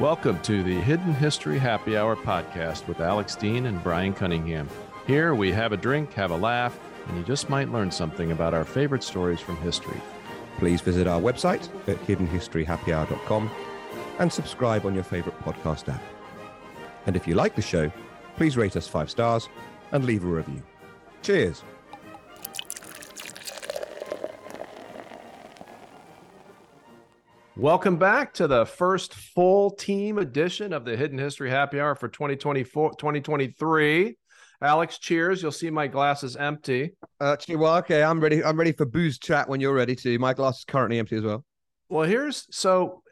Welcome to the Hidden History Happy Hour podcast with Alex Dean and Bryan Cunningham. Here we have a drink, have a laugh, and you just might learn something about our favorite stories from history. Please visit our website at hiddenhistoryhappyhour.com and subscribe on your favorite podcast app. And if you like the show, please rate us five stars and leave a review. Cheers. Welcome back to the first full team edition of the Hidden History Happy Hour for 2024 2023. Alex, cheers. You'll see my glass is empty. Uh, well, okay, I'm ready. I'm ready for booze chat when you're ready to. My glass is currently empty as well. Well, here's so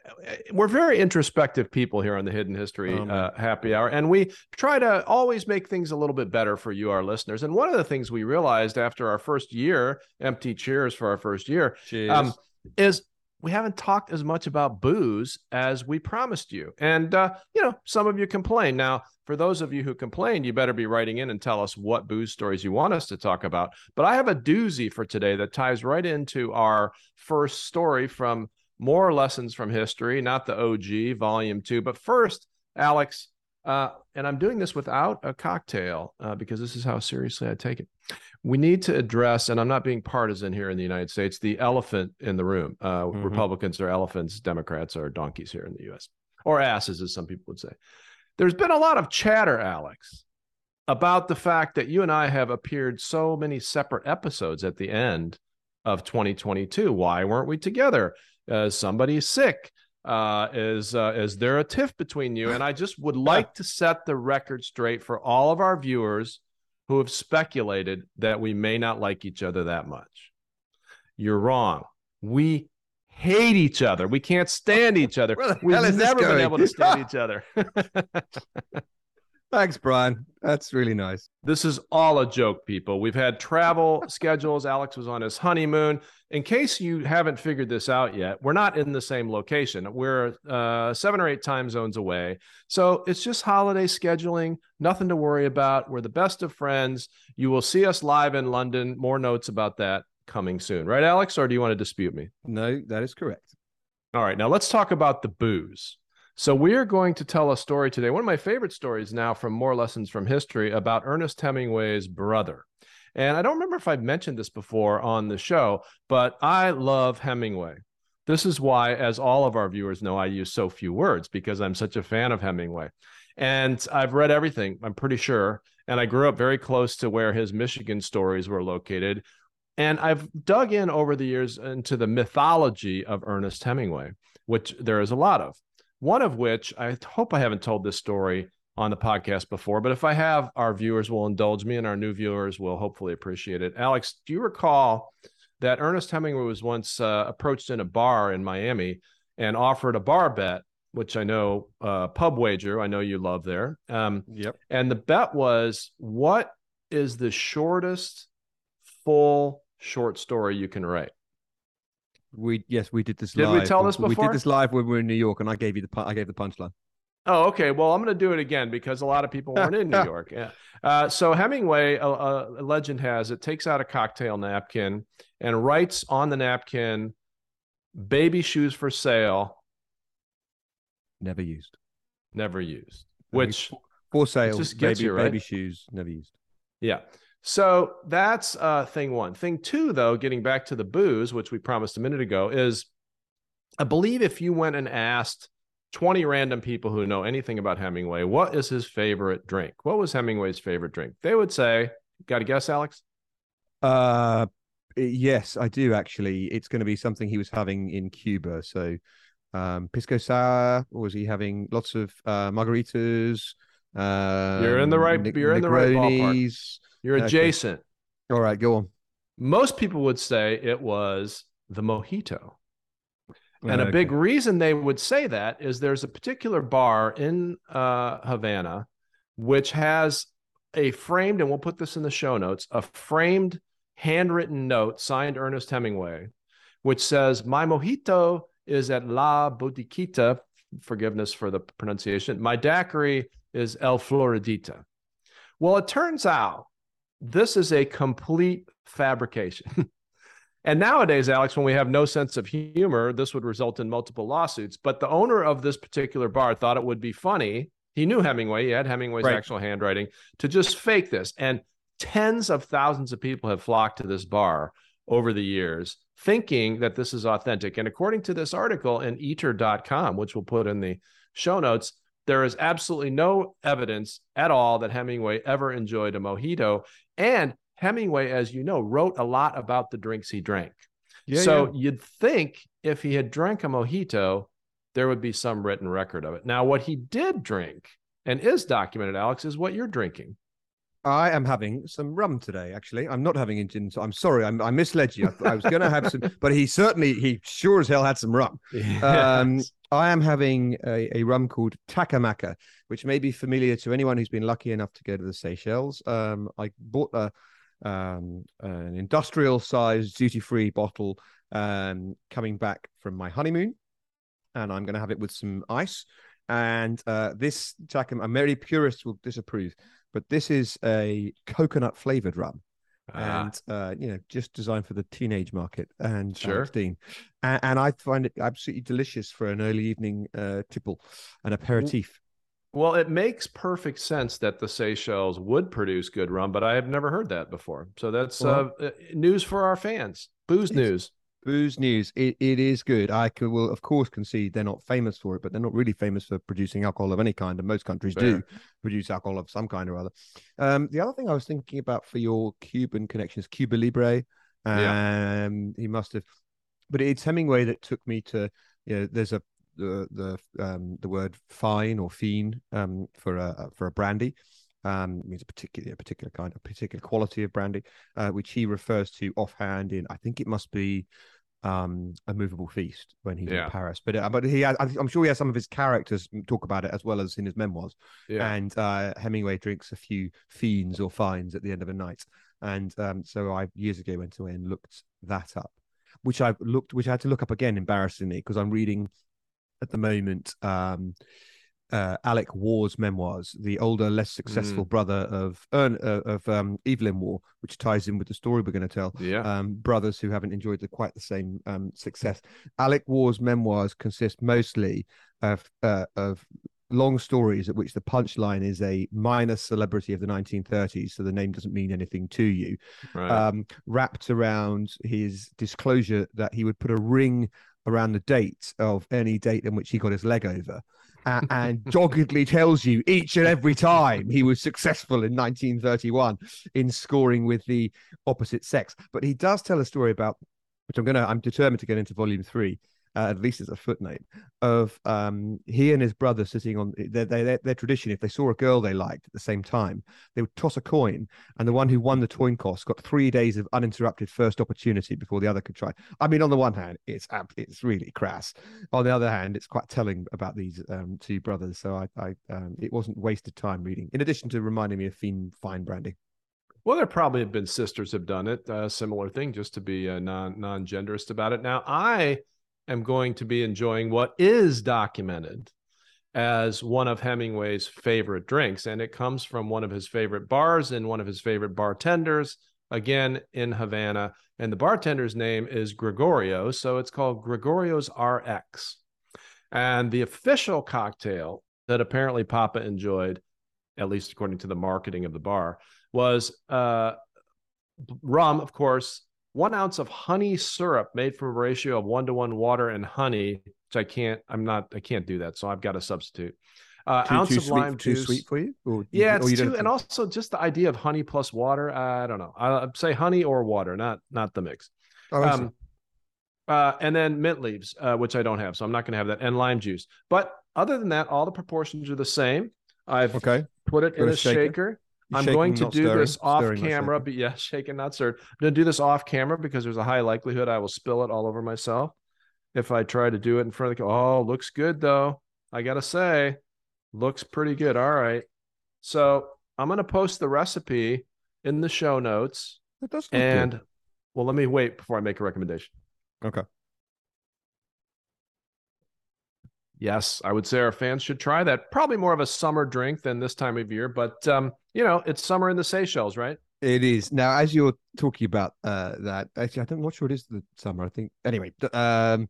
we're very introspective people here on the Hidden History oh, uh, Happy Hour, and we try to always make things a little bit better for you, our listeners. And one of the things we realized after our first year, empty cheers for our first year, um, is we haven't talked as much about booze as we promised you. And, uh, you know, some of you complain. Now, for those of you who complain, you better be writing in and tell us what booze stories you want us to talk about. But I have a doozy for today that ties right into our first story from More Lessons from History, not the OG, volume two. But first, Alex, uh, and I'm doing this without a cocktail uh, because this is how seriously I take it we need to address, and I'm not being partisan here in the United States, the elephant in the room. Uh, mm-hmm. Republicans are elephants, Democrats are donkeys here in the US, or asses, as some people would say. There's been a lot of chatter, Alex, about the fact that you and I have appeared so many separate episodes at the end of 2022. Why weren't we together? Uh, somebody's sick. Uh, is uh, is there a tiff between you? And I just would like to set the record straight for all of our viewers who have speculated that we may not like each other that much. You're wrong. We hate each other. We can't stand each other. We've never been able to stand each other. Thanks, Bryan. That's really nice. This is all a joke, people. We've had travel schedules. Alex was on his honeymoon. In case you haven't figured this out yet, we're not in the same location. We're uh, seven or eight time zones away. So it's just holiday scheduling, nothing to worry about. We're the best of friends. You will see us live in London. More notes about that coming soon. Right, Alex? Or do you want to dispute me? No, that is correct. All right. Now let's talk about the booze. So we are going to tell a story today, one of my favorite stories now from More Lessons from History about Ernest Hemingway's brother. And I don't remember if I've mentioned this before on the show, but I love Hemingway. This is why, as all of our viewers know, I use so few words because I'm such a fan of Hemingway. And I've read everything, I'm pretty sure. And I grew up very close to where his Michigan stories were located. And I've dug in over the years into the mythology of Ernest Hemingway, which there is a lot of. One of which I hope I haven't told this story on the podcast before, but if I have, our viewers will indulge me and our new viewers will hopefully appreciate it. Alex, do you recall that Ernest Hemingway was once uh, approached in a bar in Miami and offered a bar bet, which I know, uh, pub wager, I know you love there. Um, yep. And the bet was what is the shortest full short story you can write? We yes, we did this. Did live. we tell this before? We did this live when we were in New York, and I gave you the I gave the punchline. Oh, okay. Well, I'm going to do it again because a lot of people weren't in New York. Yeah. Uh, so Hemingway, a, a, legend has it, takes out a cocktail napkin and writes on the napkin, "Baby shoes for sale." Never used. Never used. Which for sale, just baby, you, right? baby shoes never used. Yeah. So that's uh, thing one. Thing two, though, getting back to the booze, which we promised a minute ago, is I believe if you went and asked 20 random people who know anything about Hemingway, what is his favorite drink? What was Hemingway's favorite drink? They would say, got to guess, Alex? Uh, yes, I do actually. It's going to be something he was having in Cuba. So, um, pisco sour, or was he having lots of uh, margaritas? Um, you're in the right. You're in the right ballpark. You're adjacent. All right, go on. Most people would say it was the mojito. And okay. a big reason they would say that is there's a particular bar in uh, Havana which has a framed, and we'll put this in the show notes, a framed handwritten note signed Ernest Hemingway, which says, My mojito is at La Bodeguita, forgiveness for the pronunciation. My daiquiri is El Floridita. Well, it turns out this is a complete fabrication. And nowadays, Alex, when we have no sense of humor, this would result in multiple lawsuits. But the owner of this particular bar thought it would be funny. He knew Hemingway, he had Hemingway's right. actual handwriting to just fake this. And tens of thousands of people have flocked to this bar over the years thinking that this is authentic. And according to this article in eater.com, which we'll put in the show notes, there is absolutely no evidence at all that Hemingway ever enjoyed a mojito. And Hemingway, as you know, wrote a lot about the drinks he drank. Yeah, so yeah. you'd think if he had drank a mojito, there would be some written record of it. Now, what he did drink and is documented, Alex, is what you're drinking. I am having some rum today. Actually, I'm not having gin. So I'm sorry, I'm, i misled you. I, I was going to have some, but he certainly, he sure as hell had some rum. Yes. Um, I am having a, a, rum called Takamaka, which may be familiar to anyone who's been lucky enough to go to the Seychelles. Um, I bought a um, an industrial sized duty free bottle um, coming back from my honeymoon, and I'm going to have it with some ice. And uh, this Takam, a very purist will disapprove but this is a coconut flavored rum. Ah. And uh, you know, just designed for the teenage market and sure. 16. And, and, I find it absolutely delicious for an early evening uh, tipple, an aperitif. Well, it makes perfect sense that the Seychelles would produce good rum, but I have never heard that before. So that's well, uh, news for our fans. Booze news. Booze News. It, it is good. I could, will, of course, concede they're not famous for it, but they're not really famous for producing alcohol of any kind. And most countries Fair. do produce alcohol of some kind or other. Um, the other thing I was thinking about for your Cuban connections, Cuba Libre. Um, yeah. he must have, but it's Hemingway that took me to, you know, there's a, the the um the word fine or fiend um for a for a brandy um, means a particular a particular kind a particular quality of brandy, uh, which he refers to offhand in I think it must be um, a movable feast when he's yeah. in Paris. But uh, but he has, I'm sure he has some of his characters talk about it as well as in his memoirs. Yeah. And uh, Hemingway drinks a few fiends or fines at the end of a night. And um, so I years ago went away and looked that up, which I've looked, which I had to look up again embarrassingly because I'm reading at the moment um, uh, Alec Waugh's memoirs, the older, less successful mm. brother of Ern, uh, of um, Evelyn Waugh, which ties in with the story we're going to tell. Yeah, um, brothers who haven't enjoyed the, quite the same um, success. Alec Waugh's memoirs consist mostly of uh, of long stories at which the punchline is a minor celebrity of the 1930s, so the name doesn't mean anything to you. Right. Um, wrapped around his disclosure that he would put a ring around the date of any date in which he got his leg over uh, and doggedly tells you each and every time he was successful in 1931 in scoring with the opposite sex. But he does tell a story about, which I'm gonna, I'm determined to get into volume three, uh, at least as a footnote, of um, he and his brother sitting on their, their, their, tradition. If they saw a girl they liked at the same time, they would toss a coin, and the one who won the coin toss got three days of uninterrupted first opportunity before the other could try. I mean, on the one hand, it's it's really crass. On the other hand, it's quite telling about these um, two brothers. So I, I um, it wasn't wasted time reading. In addition to reminding me of Fiend Fine Brandy. Well, there probably have been sisters have done it, a uh, similar thing, just to be uh, non non genderist about it. Now, I am going to be enjoying what is documented as one of Hemingway's favorite drinks. And it comes from one of his favorite bars and one of his favorite bartenders, again in Havana. And the bartender's name is Gregorio. So it's called Gregorio's RX. And the official cocktail that apparently Papa enjoyed, at least according to the marketing of the bar, was uh, rum, of course, one ounce of honey syrup made from a ratio of one to one water and honey, which I can't, I'm not, I can't do that. So I've got a substitute. Uh, too, ounce too of sweet, lime too juice. sweet for you? Or, yeah, it's too, and also just the idea of honey plus water. I don't know. I'd say honey or water, not not the mix. Oh, um, uh, and then mint leaves, uh, which I don't have, so I'm not going to have that, and lime juice. But other than that, all the proportions are the same. I've okay. put it in a shaker. shaker. I'm going to do stirring, this off camera, but yeah, shaking, not stirred. I'm going to do this off camera because there's a high likelihood I will spill it all over myself if I try to do it in front of the. Oh, looks good though. I gotta say, looks pretty good. All right, so I'm going to post the recipe in the show notes. It does. and good. well, let me wait before I make a recommendation. Okay. Yes, I would say our fans should try that. Probably more of a summer drink than this time of year, but um, you know, it's summer in the Seychelles, right? It is now as you're talking about uh, that. Actually, I'm not sure it is the summer. I think anyway. Um,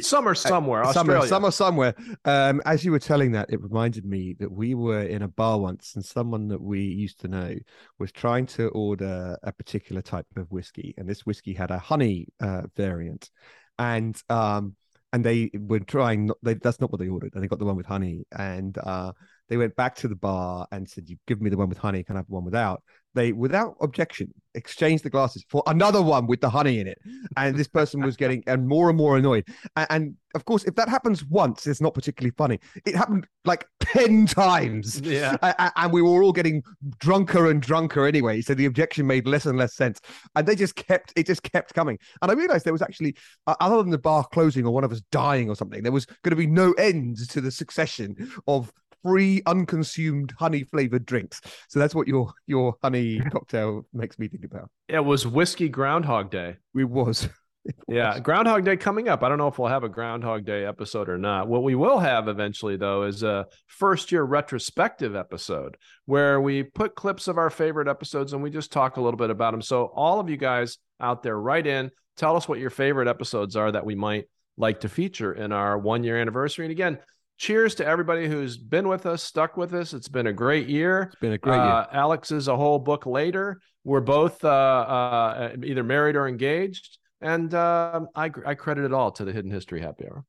summer somewhere, uh, summer, summer somewhere. Um, as you were telling that, it reminded me that we were in a bar once, and someone that we used to know was trying to order a particular type of whiskey, and this whiskey had a honey uh, variant, and um, and they were trying. Not, they, that's not what they ordered, and they got the one with honey, and uh, they went back to the bar and said, "You give me the one with honey. Can I have the one without?" They, without objection, exchanged the glasses for another one with the honey in it, and this person was getting and more and more annoyed. And, and, of course, if that happens once, it's not particularly funny. It happened like ten times, yeah. And, and we were all getting drunker and drunker anyway. So the objection made less and less sense, and they just kept it just kept coming. And I realized there was actually, uh, other than the bar closing or one of us dying or something, there was going to be no end to the succession of free unconsumed honey flavored drinks. So that's what your your honey cocktail makes me think about. It was whiskey Groundhog Day. It was. It was. Yeah, Groundhog Day coming up. I don't know if we'll have a Groundhog Day episode or not. What we will have eventually, though, is a first year retrospective episode where we put clips of our favorite episodes and we just talk a little bit about them. So, all of you guys out there, write in, tell us what your favorite episodes are that we might like to feature in our one year anniversary. And again, cheers to everybody who's been with us, stuck with us. It's been a great year. It's been a great uh, year. Alex is a whole book later. We're both uh, uh, either married or engaged, and um, I, I credit it all to the Hidden History Happy Hour.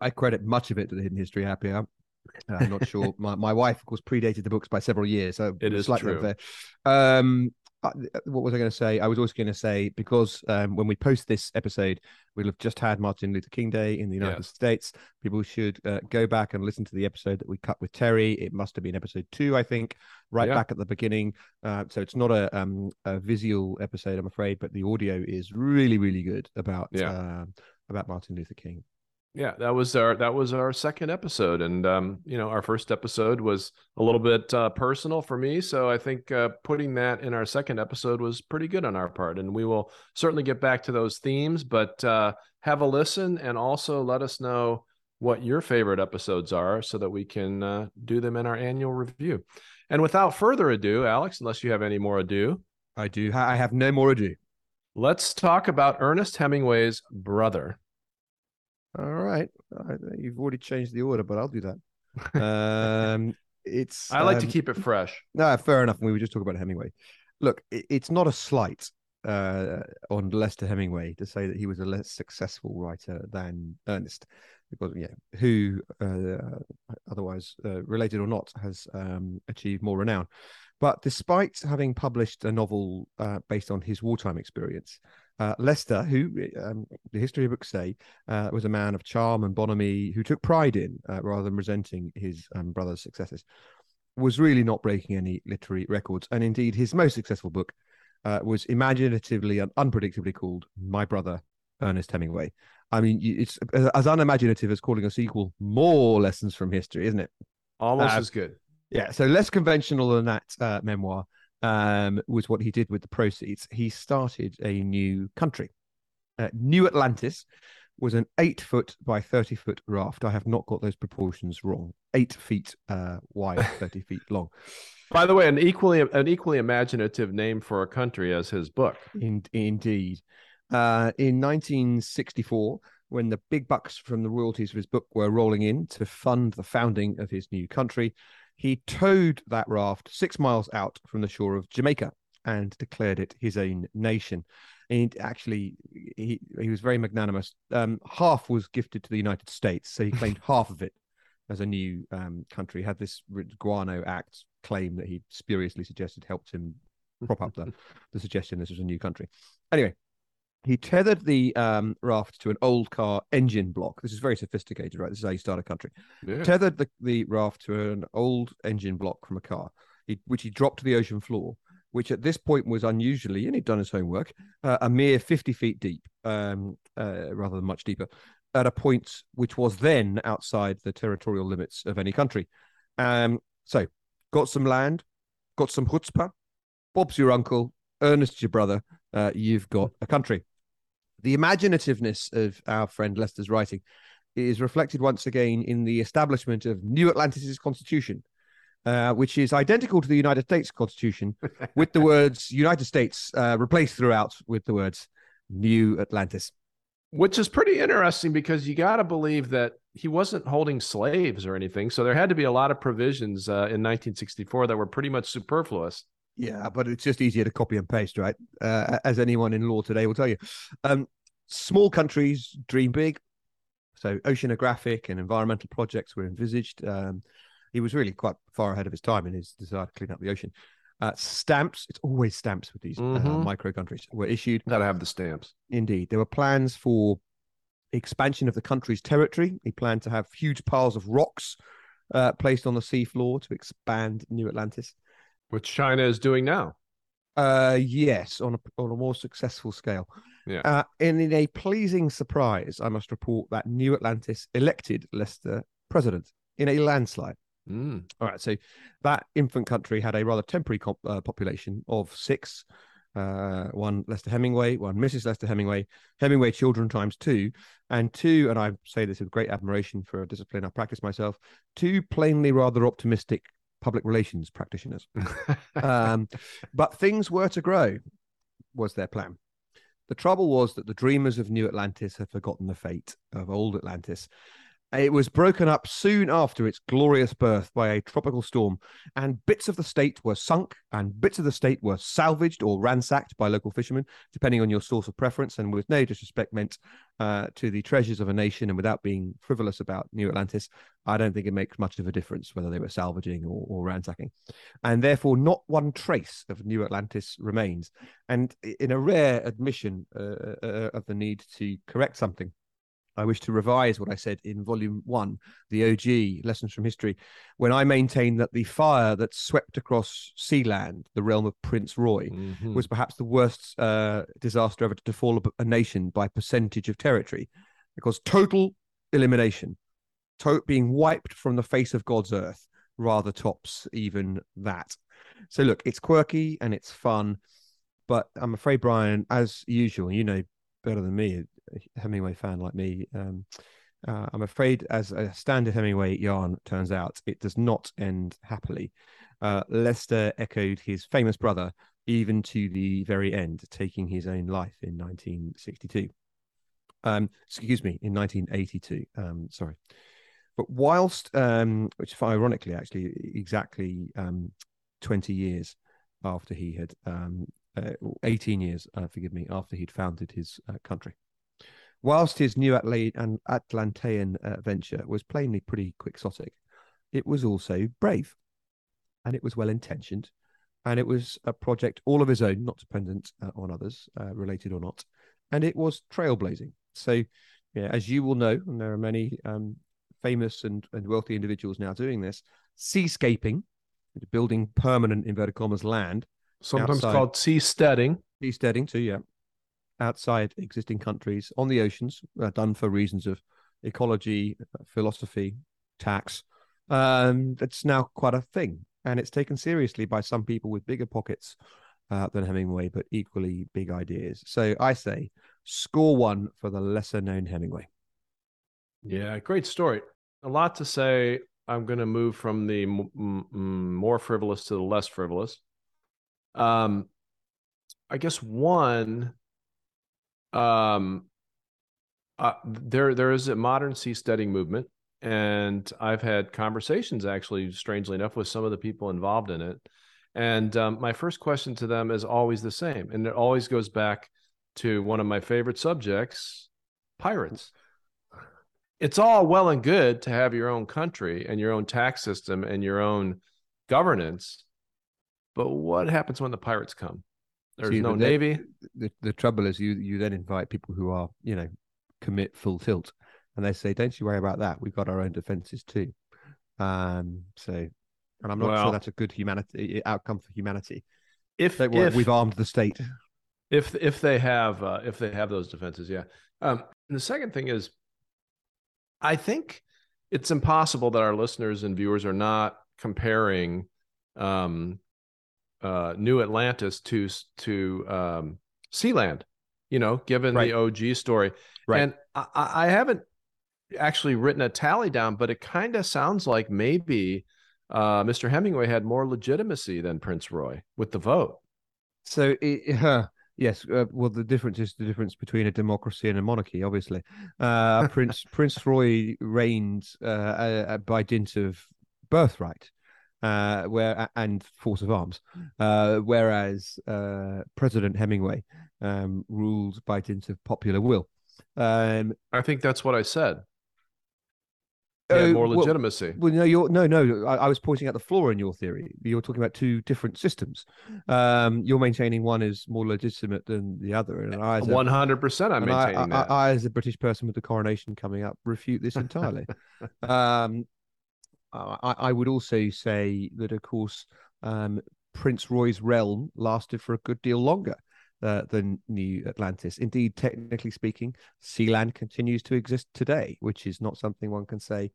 I credit much of it to the Hidden History Happy Hour. Uh, I'm not sure. my, my wife, of course, predated the books by several years, so it is slightly true. Um, uh, what was I going to say? I was also going to say because um, when we post this episode, we'll have just had Martin Luther King Day in the United yes. States. People should uh, go back and listen to the episode that we cut with Terry. It must have been episode two, I think, right yeah. back at the beginning. Uh, so it's not a, um, a visual episode, I'm afraid, but the audio is really, really good about yeah. uh, about Martin Luther King yeah that was our that was our second episode and um you know our first episode was a little bit uh, personal for me so i think uh, putting that in our second episode was pretty good on our part and we will certainly get back to those themes but uh, have a listen and also let us know what your favorite episodes are so that we can uh, do them in our annual review. And without further ado alex unless you have any more ado. I do i have no more ado. Let's talk about ernest hemingway's brother all right, you've already changed the order, but I'll do that. Um, it's. I like um, to keep it fresh. No, fair enough. We were just talking about Hemingway. Look, it's not a slight uh, on Lester Hemingway to say that he was a less successful writer than Ernest, because yeah, who uh, otherwise uh, related or not has um, achieved more renown. But despite having published a novel uh, based on his wartime experience, uh, Lester, who um, the history books say uh, was a man of charm and bonhomie, who took pride in uh, rather than resenting his um, brother's successes, was really not breaking any literary records. And indeed, his most successful book uh, was imaginatively and unpredictably called My Brother Ernest Hemingway. I mean, it's as unimaginative as calling a sequel more lessons from history, isn't it? Almost uh, as good. Yeah, so less conventional than that uh, memoir um, was what he did with the proceeds. He started a new country. Uh, new Atlantis was an eight foot by 30 foot raft. I have not got those proportions wrong. Eight feet uh, wide, 30 feet long. By the way, an equally an equally imaginative name for a country as his book. In, indeed. Uh, in 1964, when the big bucks from the royalties of his book were rolling in to fund the founding of his new country, he towed that raft six miles out from the shore of Jamaica and declared it his own nation. And actually, he, he was very magnanimous. Um, half was gifted to the United States, so he claimed half of it as a new um, country. Had this Guano Act claim that he spuriously suggested helped him prop up the, the suggestion this was a new country. Anyway, he tethered the um, raft to an old car engine block. This is very sophisticated, right? This is how you start a country. Yeah. Tethered the, the raft to an old engine block from a car, he, which he dropped to the ocean floor, which at this point was unusually, and he'd done his homework, uh, a mere 50 feet deep, um, uh, rather than much deeper, at a point which was then outside the territorial limits of any country. Um, so, got some land, got some chutzpah, Bob's your uncle, Ernest's your brother, uh, you've got a country the imaginativeness of our friend Lester's writing is reflected once again in the establishment of New Atlantis' constitution, uh, which is identical to the United States Constitution, with the words "United States" uh, replaced throughout with the words "New Atlantis." Which is pretty interesting because you got to believe that he wasn't holding slaves or anything, so there had to be a lot of provisions uh, in 1964 that were pretty much superfluous. Yeah, but it's just easier to copy and paste, right? Uh, as anyone in law today will tell you. Um, small countries dream big. So oceanographic and environmental projects were envisaged. Um, he was really quite far ahead of his time in his desire to clean up the ocean. Uh, stamps, it's always stamps with these uh, mm-hmm. uh, micro countries, were issued. Got to have the stamps. Indeed. There were plans for expansion of the country's territory. He planned to have huge piles of rocks uh, placed on the seafloor to expand New Atlantis. Which China is doing now. Uh, yes, on a, on a more successful scale. Yeah. Uh, and in a pleasing surprise, I must report that New Atlantis elected Lester president in a landslide. Mm. All right, so that infant country had a rather temporary comp- uh, population of six. Uh, one Lester Hemingway, one Mrs. Lester Hemingway, Hemingway children times two, and two, and I say this with great admiration for a discipline I practice myself, two plainly rather optimistic public relations practitioners. um, but things were to grow, was their plan. The trouble was that the dreamers of New Atlantis had forgotten the fate of old Atlantis it was broken up soon after its glorious birth by a tropical storm, and bits of the state were sunk, and bits of the state were salvaged or ransacked by local fishermen, depending on your source of preference, and with no disrespect meant uh, to the treasures of a nation. And without being frivolous about New Atlantis, I don't think it makes much of a difference whether they were salvaging or, or ransacking. And therefore, not one trace of New Atlantis remains. And in a rare admission uh, uh, uh of the need to correct something, I wish to revise what I said in volume one, the OG Lessons from History, when I maintained that the fire that swept across Sealand, the realm of Prince Roy, mm-hmm. was perhaps the worst uh, disaster ever to befall a, nation by percentage of territory, because total elimination, to- being wiped from the face of God's earth, rather tops even that. So look, it's quirky and it's fun, but I'm afraid, Bryan, as usual, you know better than me, Hemingway fan like me, um, uh, I'm afraid, as a standard Hemingway yarn turns out, it does not end happily. Uh, Lester echoed his famous brother even to the very end, taking his own life in 1962. Um, excuse me, in 1982. Um, sorry. But whilst, um, which ironically, actually, exactly um, 20 years after he had, um, uh, 18 years, uh, forgive me, after he'd founded his uh, country. Whilst his new Atlantean uh, venture was plainly pretty quixotic, it was also brave and it was well intentioned. And it was a project all of his own, not dependent uh, on others, uh, related or not. And it was trailblazing. So, yeah, as you will know, and there are many um, famous and, and wealthy individuals now doing this, seascaping, building permanent inverted commas land. Sometimes outside, called seasteading. Seasteading too, yeah outside existing countries on the oceans, uh, done for reasons of ecology, philosophy, tax. Um, it's now quite a thing, and it's taken seriously by some people with bigger pockets uh, than Hemingway, but equally big ideas. So I say, score one for the lesser known Hemingway. Yeah, great story. A lot to say. I'm going to move from the m- m- more frivolous to the less frivolous. Um, I guess one um, uh, there there is a modern seasteading movement, and I've had conversations actually, strangely enough, with some of the people involved in it. And um, my first question to them is always the same, and it always goes back to one of my favorite subjects: pirates. It's all well and good to have your own country and your own tax system and your own governance, but what happens when the pirates come? There's See, no the, navy. The, the trouble is, you you then invite people who are you know commit full tilt, and they say, "Don't you worry about that. We've got our own defenses too." Um, so, and I'm not well, sure that's a good humanity outcome for humanity. If, if we've armed the state, if if they have uh, if they have those defenses, yeah. Um, the second thing is, I think it's impossible that our listeners and viewers are not comparing um, uh, New Atlantis to to um, Sealand. You know, given right. the OG story, right? And I, I haven't actually written a tally down, but it kind of sounds like maybe uh, Mr. Hemingway had more legitimacy than Prince Roy with the vote. So, it, uh, yes, uh, well, the difference is the difference between a democracy and a monarchy. Obviously, uh, Prince Prince Roy reigned uh, uh, by dint of birthright, where and force of arms, whereas President Hemingway um, ruled by dint of popular will. Um, I think that's what I said. Uh, more legitimacy. Well, well, no, you're no, no. I, I, was pointing out the flaw in your theory. You're talking about two different systems. Um, you're maintaining one is more legitimate than the other, and I, one hundred percent, I'm maintaining I, that. I, as a British person with the coronation coming up, refute this entirely. um, I, I, would also say that, of course, um, Prince Roy's realm lasted for a good deal longer. Uh, than New Atlantis. Indeed, technically speaking, Sealand continues to exist today, which is not something one can say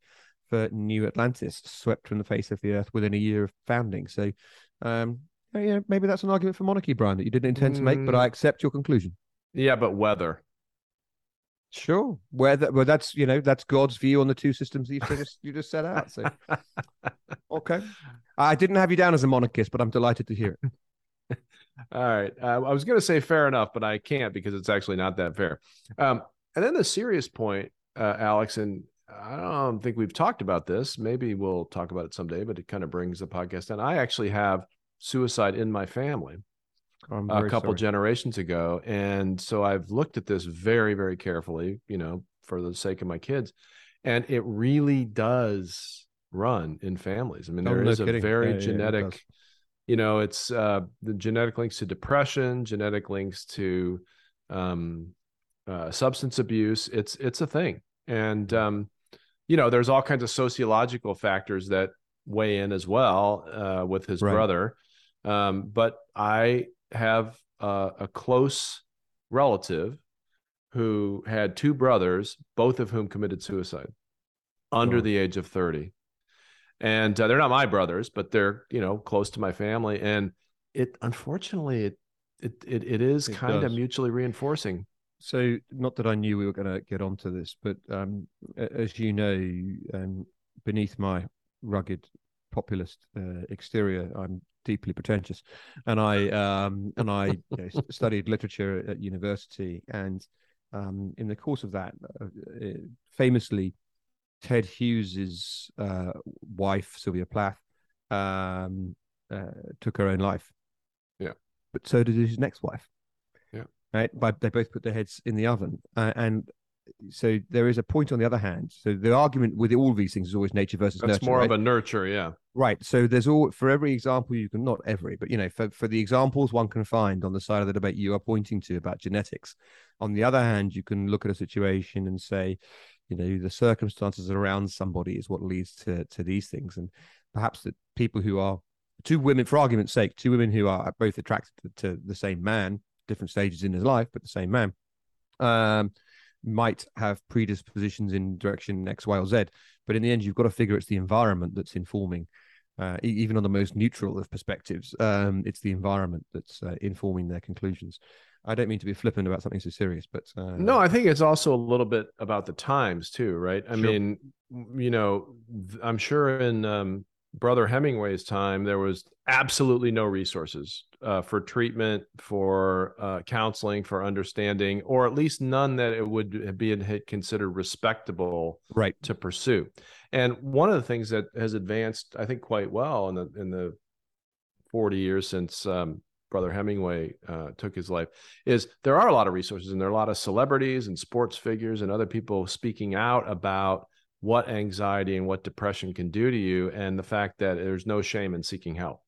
for New Atlantis, swept from the face of the earth within a year of founding. So, um, yeah, maybe that's an argument for monarchy, Bryan, that you didn't intend to make, but I mm. accept your conclusion. Yeah, but weather. Sure. Whether well, that's you know that's God's view on the two systems you just you just set out. So, okay. I didn't have you down as a monarchist, but I'm delighted to hear it. All right. Uh, I was going to say fair enough, but I can't because it's actually not that fair. Um, and then the serious point, uh, Alex, and I don't think we've talked about this. Maybe we'll talk about it someday, but it kind of brings the podcast down. I actually have suicide in my family a couple sorry. generations ago. And so I've looked at this very, very carefully, you know, for the sake of my kids. And it really does run in families. I mean, there is no a very yeah, genetic. Yeah, you know it's uh, the genetic links to depression genetic links to um, uh, substance abuse it's it's a thing and um, you know there's all kinds of sociological factors that weigh in as well uh, with his right. brother um, but i have a close relative who had two brothers both of whom committed suicide under oh. the age of 30 and uh, they're not my brothers, but they're you know close to my family, and it unfortunately it it it, it is it kind does. of mutually reinforcing. So, not that I knew we were going to get onto this, but um, as you know, um, beneath my rugged populist uh, exterior, I'm deeply pretentious, and I um, and I you know, studied literature at university, and um, in the course of that, uh, famously Ted Hughes's uh, wife, Sylvia Plath, um, uh, took her own life. Yeah. But so did his next wife. Yeah. Right. But they both put their heads in the oven. Uh, and so there is a point on the other hand. So the argument with all these things is always nature versus That's nurture. more right? of a nurture, yeah. Right. So there's all for every example you can not every, but you know, for, for the examples one can find on the side of the debate you are pointing to about genetics. On the other hand, you can look at a situation and say, you know the circumstances around somebody is what leads to to these things and perhaps that people who are two women for argument's sake two women who are both attracted to, to the same man different stages in his life but the same man um, might have predispositions in direction x y or z but in the end you've got to figure it's the environment that's informing uh, even on the most neutral of perspectives um, it's the environment that's uh, informing their conclusions I don't mean to be flippant about something so serious, but uh... no, I think it's also a little bit about the times too, right? I sure. mean, you know, I'm sure in um, Brother Hemingway's time there was absolutely no resources uh, for treatment, for uh, counseling, for understanding, or at least none that it would be considered respectable, right, to pursue. And one of the things that has advanced, I think, quite well in the in the 40 years since um, brother Hemingway uh, took his life is there are a lot of resources and there are a lot of celebrities and sports figures and other people speaking out about what anxiety and what depression can do to you and the fact that there's no shame in seeking help.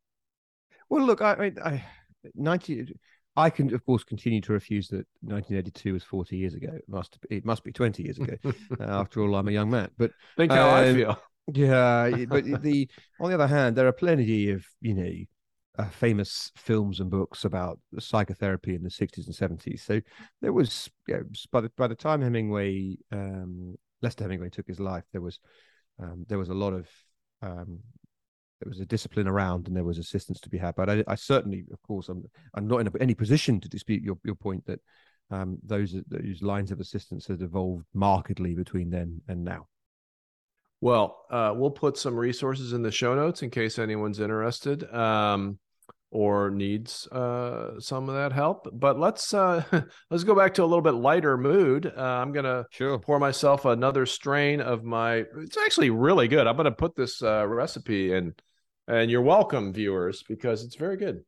Well, look, I, I, I 90, I can of course continue to refuse that 1982 was 40 years ago. It must it must be 20 years ago. uh, after all, I'm a young man. But think how I um, feel. Yeah, but the on the other hand, there are plenty of you know uh, famous films and books about psychotherapy in the 60s and 70s. So there was, you know, by the by the time Hemingway, um, Lester Hemingway took his life, there was um, there was a lot of um, there was a discipline around and there was assistance to be had. But I, I certainly, of course, I'm I'm not in any position to dispute your your point that um, those those lines of assistance have evolved markedly between then and now. Well, uh, we'll put some resources in the show notes in case anyone's interested um, or needs uh, some of that help. But let's uh, let's go back to a little bit lighter mood. Uh, I'm gonna sure. pour myself another strain of my. It's actually really good. I'm gonna put this uh, recipe in, and you're welcome, viewers, because it's very good.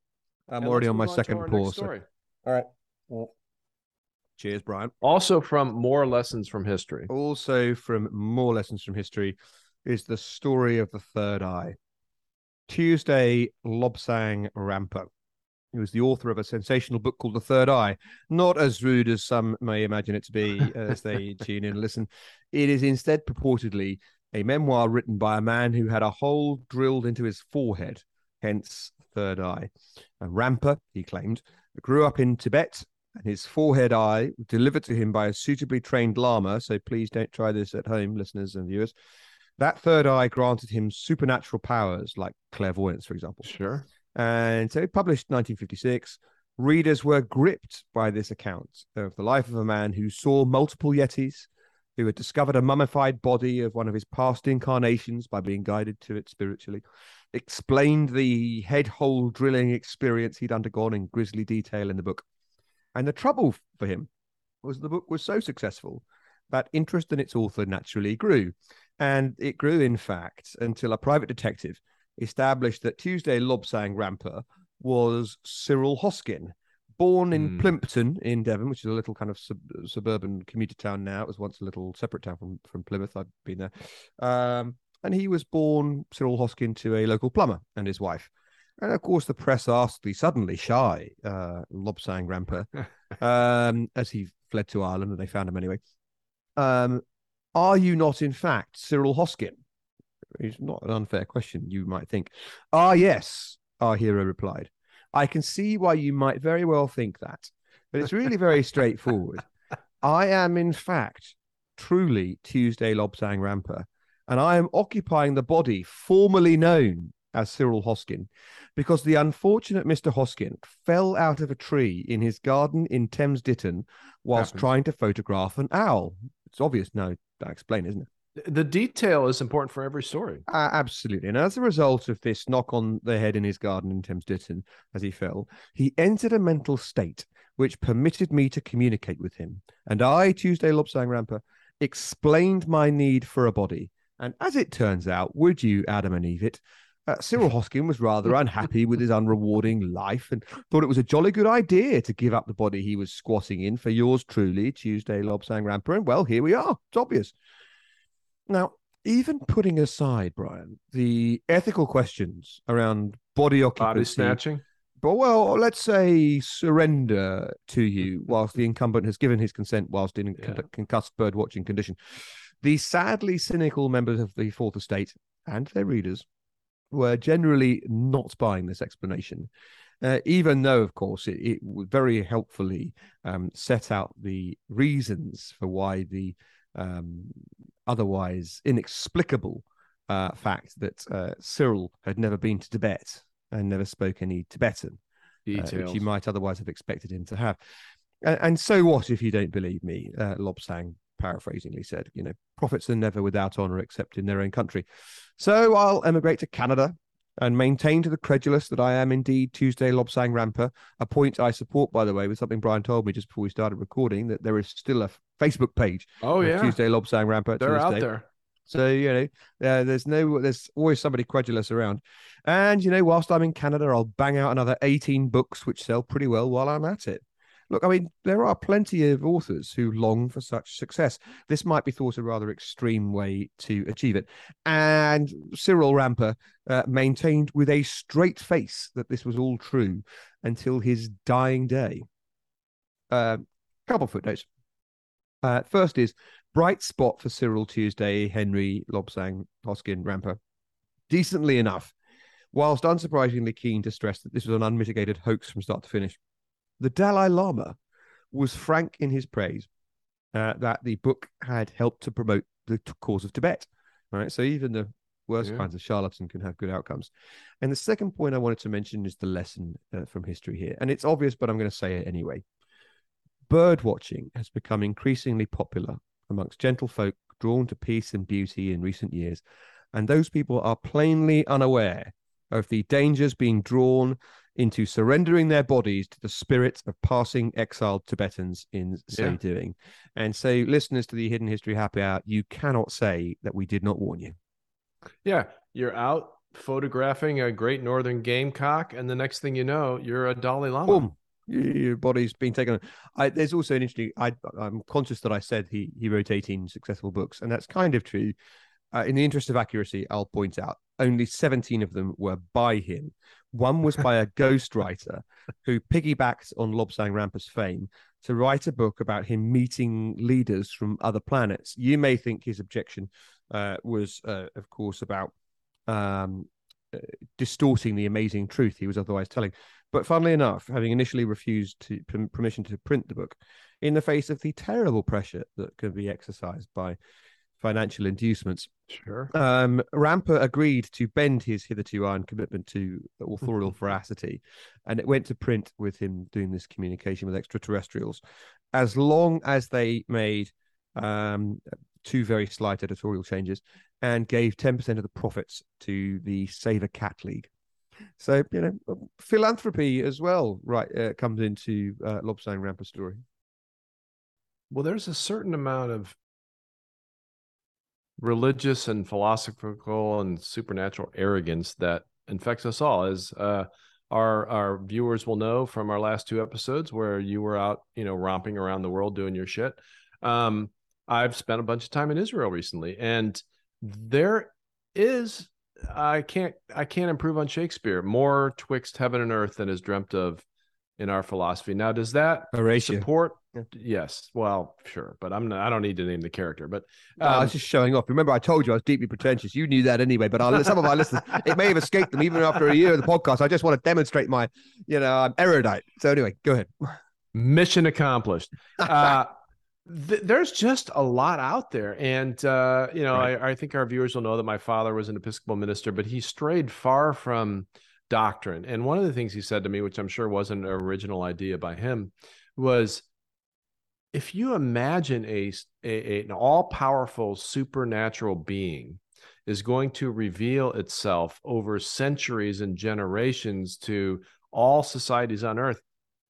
I'm and already on my on second pour. So. All right. Well, Cheers, Bryan. Also from more lessons from history. Also from more lessons from history is the story of the third eye. Tuesday Lobsang Rampa, who was the author of a sensational book called The Third Eye. Not as rude as some may imagine it to be as they tune in and listen. It is instead purportedly a memoir written by a man who had a hole drilled into his forehead, hence Third Eye. And Rampa, he claimed, grew up in Tibet and his forehead eye delivered to him by a suitably trained lama. So please don't try this at home, listeners and viewers. That third eye granted him supernatural powers like clairvoyance, for example. Sure. And so he published 1956. Readers were gripped by this account of the life of a man who saw multiple yetis, who had discovered a mummified body of one of his past incarnations by being guided to it spiritually, explained the head hole drilling experience he'd undergone in grisly detail in the book and the trouble for him was the book was so successful that interest in its author naturally grew. And it grew, in fact, until a private detective established that Tuesday Lobsang Rampa was Cyril Hoskin, born in mm. Plympton in Devon, which is a little kind of sub- suburban commuter town now. It was once a little separate town from, from Plymouth. I've been there. Um, and he was born, Cyril Hoskin, to a local plumber and his wife. And of course, the press asked the suddenly shy uh, Lobsang Rampa, um, as he fled to Ireland, and they found him anyway. Um, are you not, in fact, Cyril Hoskin? It's not an unfair question, you might think. Ah, yes, our hero replied. I can see why you might very well think that, but it's really very straightforward. I am, in fact, truly Tuesday Lobsang Rampa, and I am occupying the body formerly known as Cyril Hoskin because the unfortunate Mr. Hoskin fell out of a tree in his garden in Thames Ditton whilst Happens. trying to photograph an owl. It's obvious now I explain, isn't it? The detail is important for every story. Uh, absolutely. And as a result of this knock on the head in his garden in Thames Ditton as he fell, he entered a mental state which permitted me to communicate with him. And I, Tuesday Lobsang Rampa, explained my need for a body. And as it turns out, would you, Adam and Eve, it, uh, Cyril Hoskin was rather unhappy with his unrewarding life and thought it was a jolly good idea to give up the body he was squatting in for yours truly, Tuesday Lobsang Rampa. And well, here we are. It's obvious. Now, even putting aside, Bryan, the ethical questions around body occupancy, body snatching, but well, let's say surrender to you whilst the incumbent has given his consent whilst in yeah. concussed bird watching condition. The sadly cynical members of the Fourth Estate and their readers were generally not buying this explanation. Uh, even though, of course, it, it very helpfully um, set out the reasons for why the um, otherwise inexplicable uh, fact that uh, Cyril had never been to Tibet and never spoke any Tibetan, uh, which you might otherwise have expected him to have. And, and so what if you don't believe me? Uh, Lobsang paraphrasingly said, you know, prophets are never without honor except in their own country. So I'll emigrate to Canada and maintain to the credulous that I am indeed Tuesday Lobsang Rampa, a point I support, by the way, with something Bryan told me just before we started recording, that there is still a Facebook page. Oh, yeah. Tuesday Lobsang Rampa. They're out day. there. So, you know, uh, there's no, there's always somebody credulous around. And, you know, whilst I'm in Canada, I'll bang out another 18 books which sell pretty well while I'm at it. Look, I mean, there are plenty of authors who long for such success. This might be thought a rather extreme way to achieve it. And Cyril Rampa uh, maintained with a straight face that this was all true until his dying day. A uh, couple footnotes. Uh, first is bright spot for Cyril Tuesday, Henry Lobsang, Hoskin, Rampa. Decently enough, whilst unsurprisingly keen to stress that this was an unmitigated hoax from start to finish the Dalai Lama was frank in his praise uh, that the book had helped to promote the cause of Tibet. Right, so even the worst yeah. kinds of charlatan can have good outcomes. And the second point I wanted to mention is the lesson uh, from history here, and it's obvious, but I'm going to say it anyway. Bird watching has become increasingly popular amongst gentlefolk drawn to peace and beauty in recent years, and those people are plainly unaware of the dangers being drawn into surrendering their bodies to the spirits of passing exiled Tibetans in so yeah. doing. And so, listeners to the Hidden History Happy Hour, you cannot say that we did not warn you. Yeah, you're out photographing a great northern gamecock, and the next thing you know, you're a Dalai Lama. Boom. Your body's being taken. I, there's also an interesting. I, I'm conscious that I said he he wrote 18 successful books, and that's kind of true. Uh, in the interest of accuracy, I'll point out only 17 of them were by him. One was by a ghostwriter who piggybacked on Lobsang Rampa's fame to write a book about him meeting leaders from other planets. You may think his objection uh, was, uh, of course, about um, uh, distorting the amazing truth he was otherwise telling. But funnily enough, having initially refused to, permission to print the book, in the face of the terrible pressure that can be exercised by financial inducements. Sure. Um, Rampa agreed to bend his hitherto iron commitment to authorial veracity, and it went to print with him doing this communication with extraterrestrials, as long as they made um, two very slight editorial changes and gave 10% of the profits to the Save a Cat League. So, you know, philanthropy as well, right, uh, comes into uh, Lobsang Rampa's story. Well, there's a certain amount of religious and philosophical and supernatural arrogance that infects us all as uh, our our viewers will know from our last two episodes where you were out you know romping around the world doing your shit um, i've spent a bunch of time in israel recently and there is i can't i can't improve on shakespeare more twixt heaven and earth than is dreamt of in our philosophy now does that Horatio. support Yes. Well, sure, but I'm not, I don't need to name the character, but um, no, I was um, just showing off. Remember, I told you I was deeply pretentious. You knew that anyway, but I'll, some of my listeners, it may have escaped them even after a year of the podcast. I just want to demonstrate my, you know, I'm erudite. So anyway, go ahead. Mission accomplished. Uh, th- there's just a lot out there, and uh, you know, right. I, I think our viewers will know that my father was an Episcopal minister, but he strayed far from doctrine. And one of the things he said to me, which I'm sure wasn't an original idea by him, was if you imagine a, a an all-powerful supernatural being is going to reveal itself over centuries and generations to all societies on earth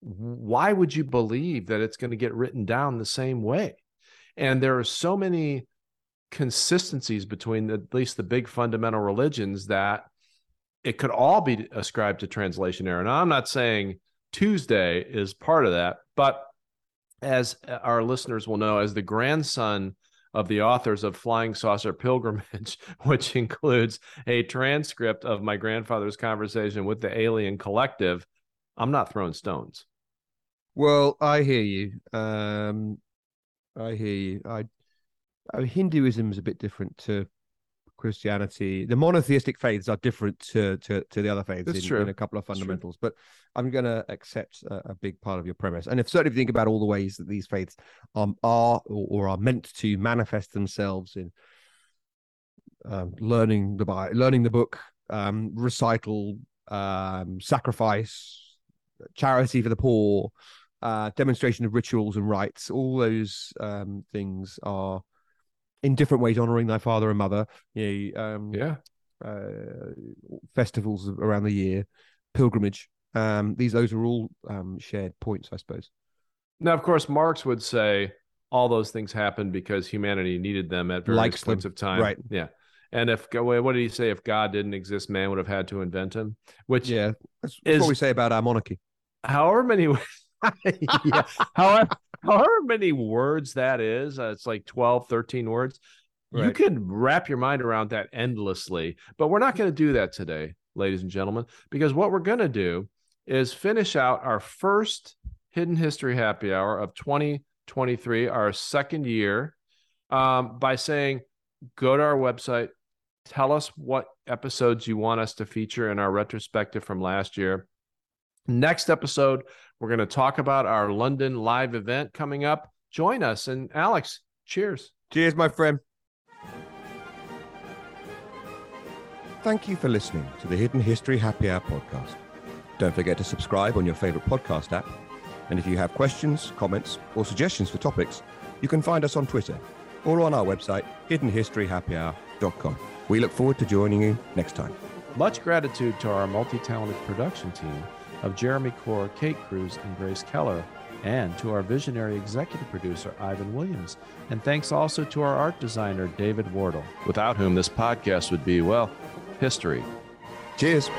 why would you believe that it's going to get written down the same way? And there are so many consistencies between the, at least the big fundamental religions that it could all be ascribed to translation error. Now i'm not saying tuesday is part of that but as uh, our listeners will know, as the grandson of the authors of Flying Saucer Pilgrimage, which includes a transcript of my grandfather's conversation with the alien collective, I'm not throwing stones. Well, I hear you. Um, I hear you. I, I Hinduism is a bit different to Christianity, the monotheistic faiths are different to to, to the other faiths in, in, a couple of fundamentals. But I'm going to accept a, a, big part of your premise, and if certainly if you think about all the ways that these faiths um, are or, or, are meant to manifest themselves in um, learning the learning the book, um, recital, um, sacrifice, charity for the poor, uh, demonstration of rituals and rites, all those um, things are in different ways honoring thy father and mother. You know, um, yeah. Uh, festivals around the year, pilgrimage. Um, these those are all um, shared points, I suppose. Now, of course, Marx would say all those things happened because humanity needed them at various Likes points them. of time. Right. Yeah. And if what did he say? If God didn't exist, man would have had to invent him. Which yeah, that's, that's is, what we say about our monarchy. However many yeah. however, however many words that is, uh, it's like 12, 13 words. Right. You can wrap your mind around that endlessly, but we're not going to do that today, ladies and gentlemen, because what we're going to do is finish out our first Hidden History Happy Hour of 2023, our second year, um, by saying, go to our website, tell us what episodes you want us to feature in our retrospective from last year. Next episode, we're going to talk about our London live event coming up. Join us. And Alex, cheers. Cheers, my friend. Thank you for listening to the Hidden History Happy Hour podcast. Don't forget to subscribe on your favorite podcast app. And if you have questions, comments, or suggestions for topics, you can find us on Twitter or on our website, hiddenhistoryhappyhour.com. We look forward to joining you next time. Much gratitude to our multi talented production team of Jeremy Core, Kate Cruz, and Grace Keller, and to our visionary executive producer, Ivan Williams. And thanks also to our art designer, David Wardle, without whom this podcast would be, well, history. Cheers.